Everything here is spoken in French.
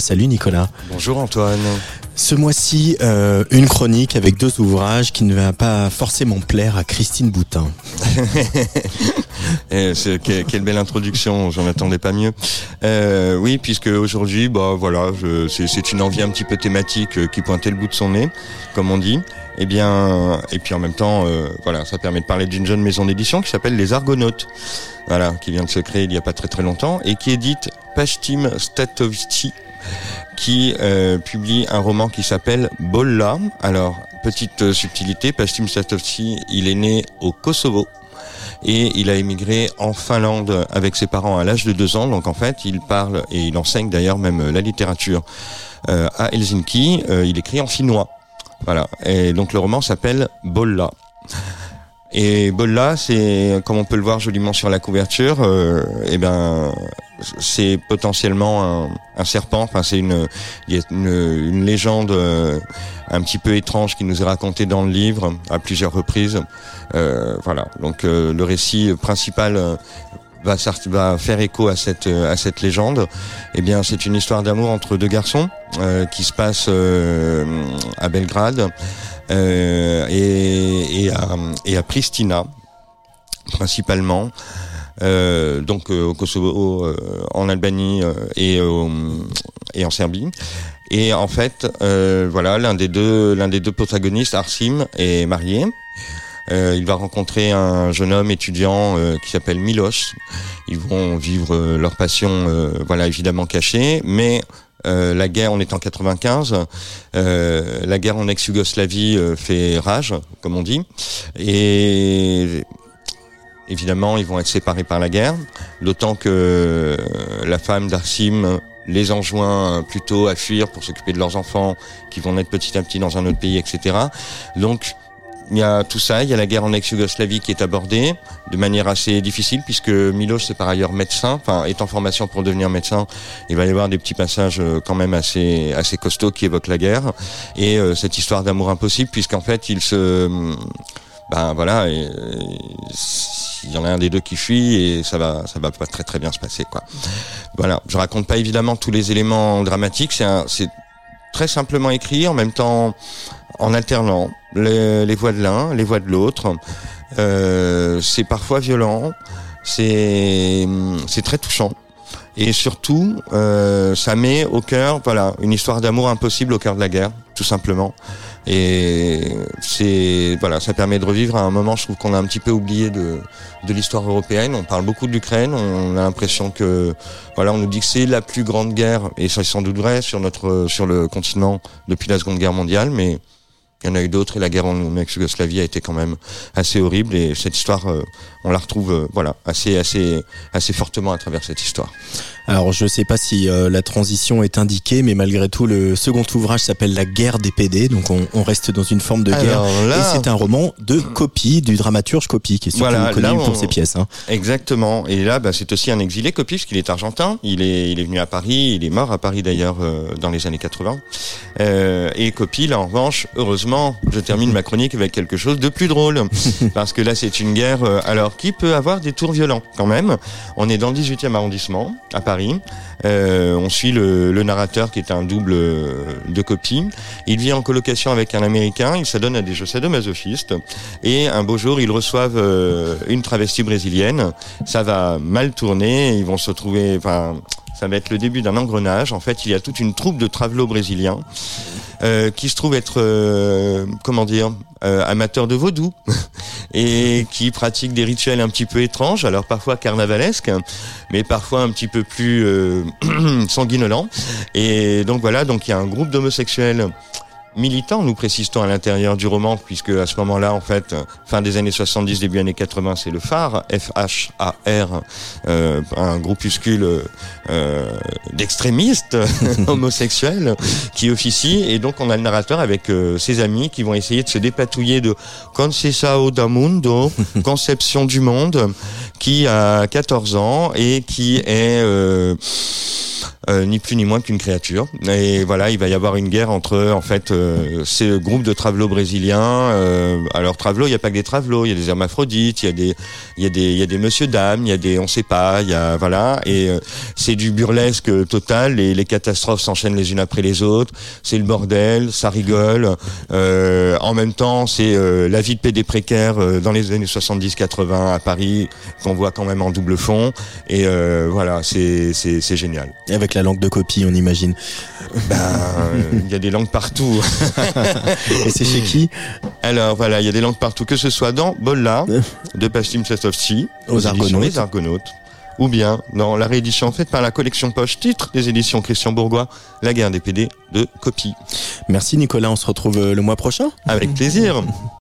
Salut Nicolas. Bonjour Antoine. Ce mois-ci, euh, une chronique avec deux ouvrages qui ne va pas forcément plaire à Christine Boutin. Eh, quelle, belle introduction, j'en attendais pas mieux. Euh, oui, puisque aujourd'hui, bah voilà, c'est une envie un petit peu thématique euh, qui pointait le bout de son nez, comme on dit. Et eh bien, et puis en même temps, voilà, ça permet de parler d'une jeune maison d'édition qui s'appelle Les Argonautes, voilà, qui vient de se créer il y a pas très très longtemps et qui édite Pashtim Statovci qui euh, publie un roman qui s'appelle Bolla. Alors, petite euh, subtilité, Pastim Satovci, il est né au Kosovo et il a émigré en Finlande avec ses parents à l'âge de deux ans. Donc en fait, il parle et il enseigne d'ailleurs même la littérature euh, à Helsinki. il écrit en finnois. Voilà. Et donc le roman s'appelle Bolla. Et Bolla, c'est comme on peut le voir joliment sur la couverture, euh, eh ben c'est potentiellement un, un, serpent. Enfin, c'est une, il y a une, une légende euh, un petit peu étrange qui nous est racontée dans le livre à plusieurs reprises. Euh, voilà. Donc euh, le récit principal euh, va, va faire écho à cette à cette légende. Eh bien, c'est une histoire d'amour entre deux garçons qui se passe à Belgrade. Euh, et, et, à, et, à, Pristina principalement. Euh, donc euh, au Kosovo, euh, en Albanie et, et en Serbie. Et en fait, voilà, l'un des deux, l'un des deux protagonistes, Arsim, est marié. il va rencontrer un jeune homme étudiant qui s'appelle Milos. Ils vont vivre leur passion, voilà, évidemment cachée, mais euh, la guerre, on est en 95. Euh, la guerre en ex-Yougoslavie euh, fait rage, comme on dit. Et évidemment, ils vont être séparés par la guerre. D'autant que la femme d'Arsim les enjoint plutôt à fuir pour s'occuper de leurs enfants qui vont naître petit à petit dans un autre pays, etc. Donc, il y a tout ça, il y a la guerre en ex-Yougoslavie qui est abordée de manière assez difficile puisque Milos est par ailleurs médecin, enfin est en formation pour devenir médecin. Il va y avoir des petits passages euh, quand même assez assez costauds qui évoquent la guerre et euh, cette histoire d'amour impossible puisqu'en fait il se ben voilà il y en a un des deux qui fuit et ça va ça va pas très très bien se passer quoi. Voilà, je raconte pas évidemment tous les éléments dramatiques, c'est très simplement écrit en même temps en alternant les, voix de l'un, les voix de l'autre. Euh, c'est parfois violent, c'est très touchant. Et surtout, euh, ça met au cœur, voilà, une histoire d'amour impossible au cœur de la guerre, tout simplement. Et c'est voilà, ça permet de revivre à un moment, je trouve qu'on a un petit peu oublié de, de l'histoire européenne. On parle beaucoup de l'Ukraine, on a l'impression que voilà, on nous dit que c'est la plus grande guerre, et ça c'est sans doute vrai sur notre sur le continent depuis la Seconde Guerre mondiale, mais il y en a eu d'autres et la guerre en ex-Yougoslavie a été quand même assez horrible et cette histoire, euh, on la retrouve euh, voilà assez assez assez fortement à travers cette histoire. Alors je ne sais pas si euh, la transition est indiquée, mais malgré tout le second ouvrage s'appelle La guerre des PD, donc on, on reste dans une forme de guerre. Et c'est un roman de copie du dramaturge Copie, qui est surtout voilà, connu pour ses pièces. Hein. Exactement. Et là, bah, c'est aussi un exilé Copie, parce qu'il est argentin. Il est il est venu à Paris, il est mort à Paris d'ailleurs dans les années 80. et Copie, là en revanche, heureusement je termine ma chronique avec quelque chose de plus drôle. Parce que là, c'est une guerre, euh, alors, qui peut avoir des tours violents quand même? On est dans le 18e arrondissement, à Paris. Euh, on suit le, narrateur qui est un double euh, de copie. Il vit en colocation avec un Américain. Il s'adonne à des jeux sadomasochistes. Et un beau jour, ils reçoivent une travestie brésilienne. Ça va mal tourner. Ils vont se retrouver, enfin, ça va être le début d'un engrenage. En fait, il y a toute une troupe de travelots brésiliens euh, qui se trouve être, euh, comment dire, euh, amateur de vaudou et qui pratique des rituels un petit peu étranges, alors parfois carnavalesques, mais parfois un petit peu plus euh, sanguinolents. Et donc voilà, donc il y a un groupe d'homosexuels militant, nous précisons à l'intérieur du roman, puisque à ce moment-là, en fait, fin des années 70, début années 80, c'est le phare, F-H-A-R, euh, un groupuscule euh, d'extrémistes homosexuels qui officie, et donc on a le narrateur avec euh, ses amis qui vont essayer de se dépatouiller de Conceição da Mundo, conception du monde, qui a 14 ans et qui est euh, ni plus ni moins qu'une créature. Et voilà, il va y avoir une guerre entre en fait euh, ces groupes de travelots brésiliens. Euh, alors travelots, il n'y a pas que des travelots, il y a des hermaphrodites, il y a des il y a des il y a des monsieur dames, il y a des on sait pas, il y a voilà et c'est du burlesque total et les catastrophes s'enchaînent les unes après les autres. C'est le bordel, ça rigole. en même temps, c'est la vie de PD précaire dans les années 70-80 à Paris qu'on voit quand même en double fond et voilà, c'est c'est génial. Avec langue de copie, on imagine. Ben, il y a des langues partout. Et c'est chez qui? Alors voilà, il y a des langues partout, que ce soit dans Bolla de Pastim Sestovci, aux Argonautes. Les Argonautes, ou bien dans la réédition faite par la collection poche titre des éditions Christian Bourgois, La guerre des PD de copie. Merci Nicolas, on se retrouve le mois prochain. Avec plaisir.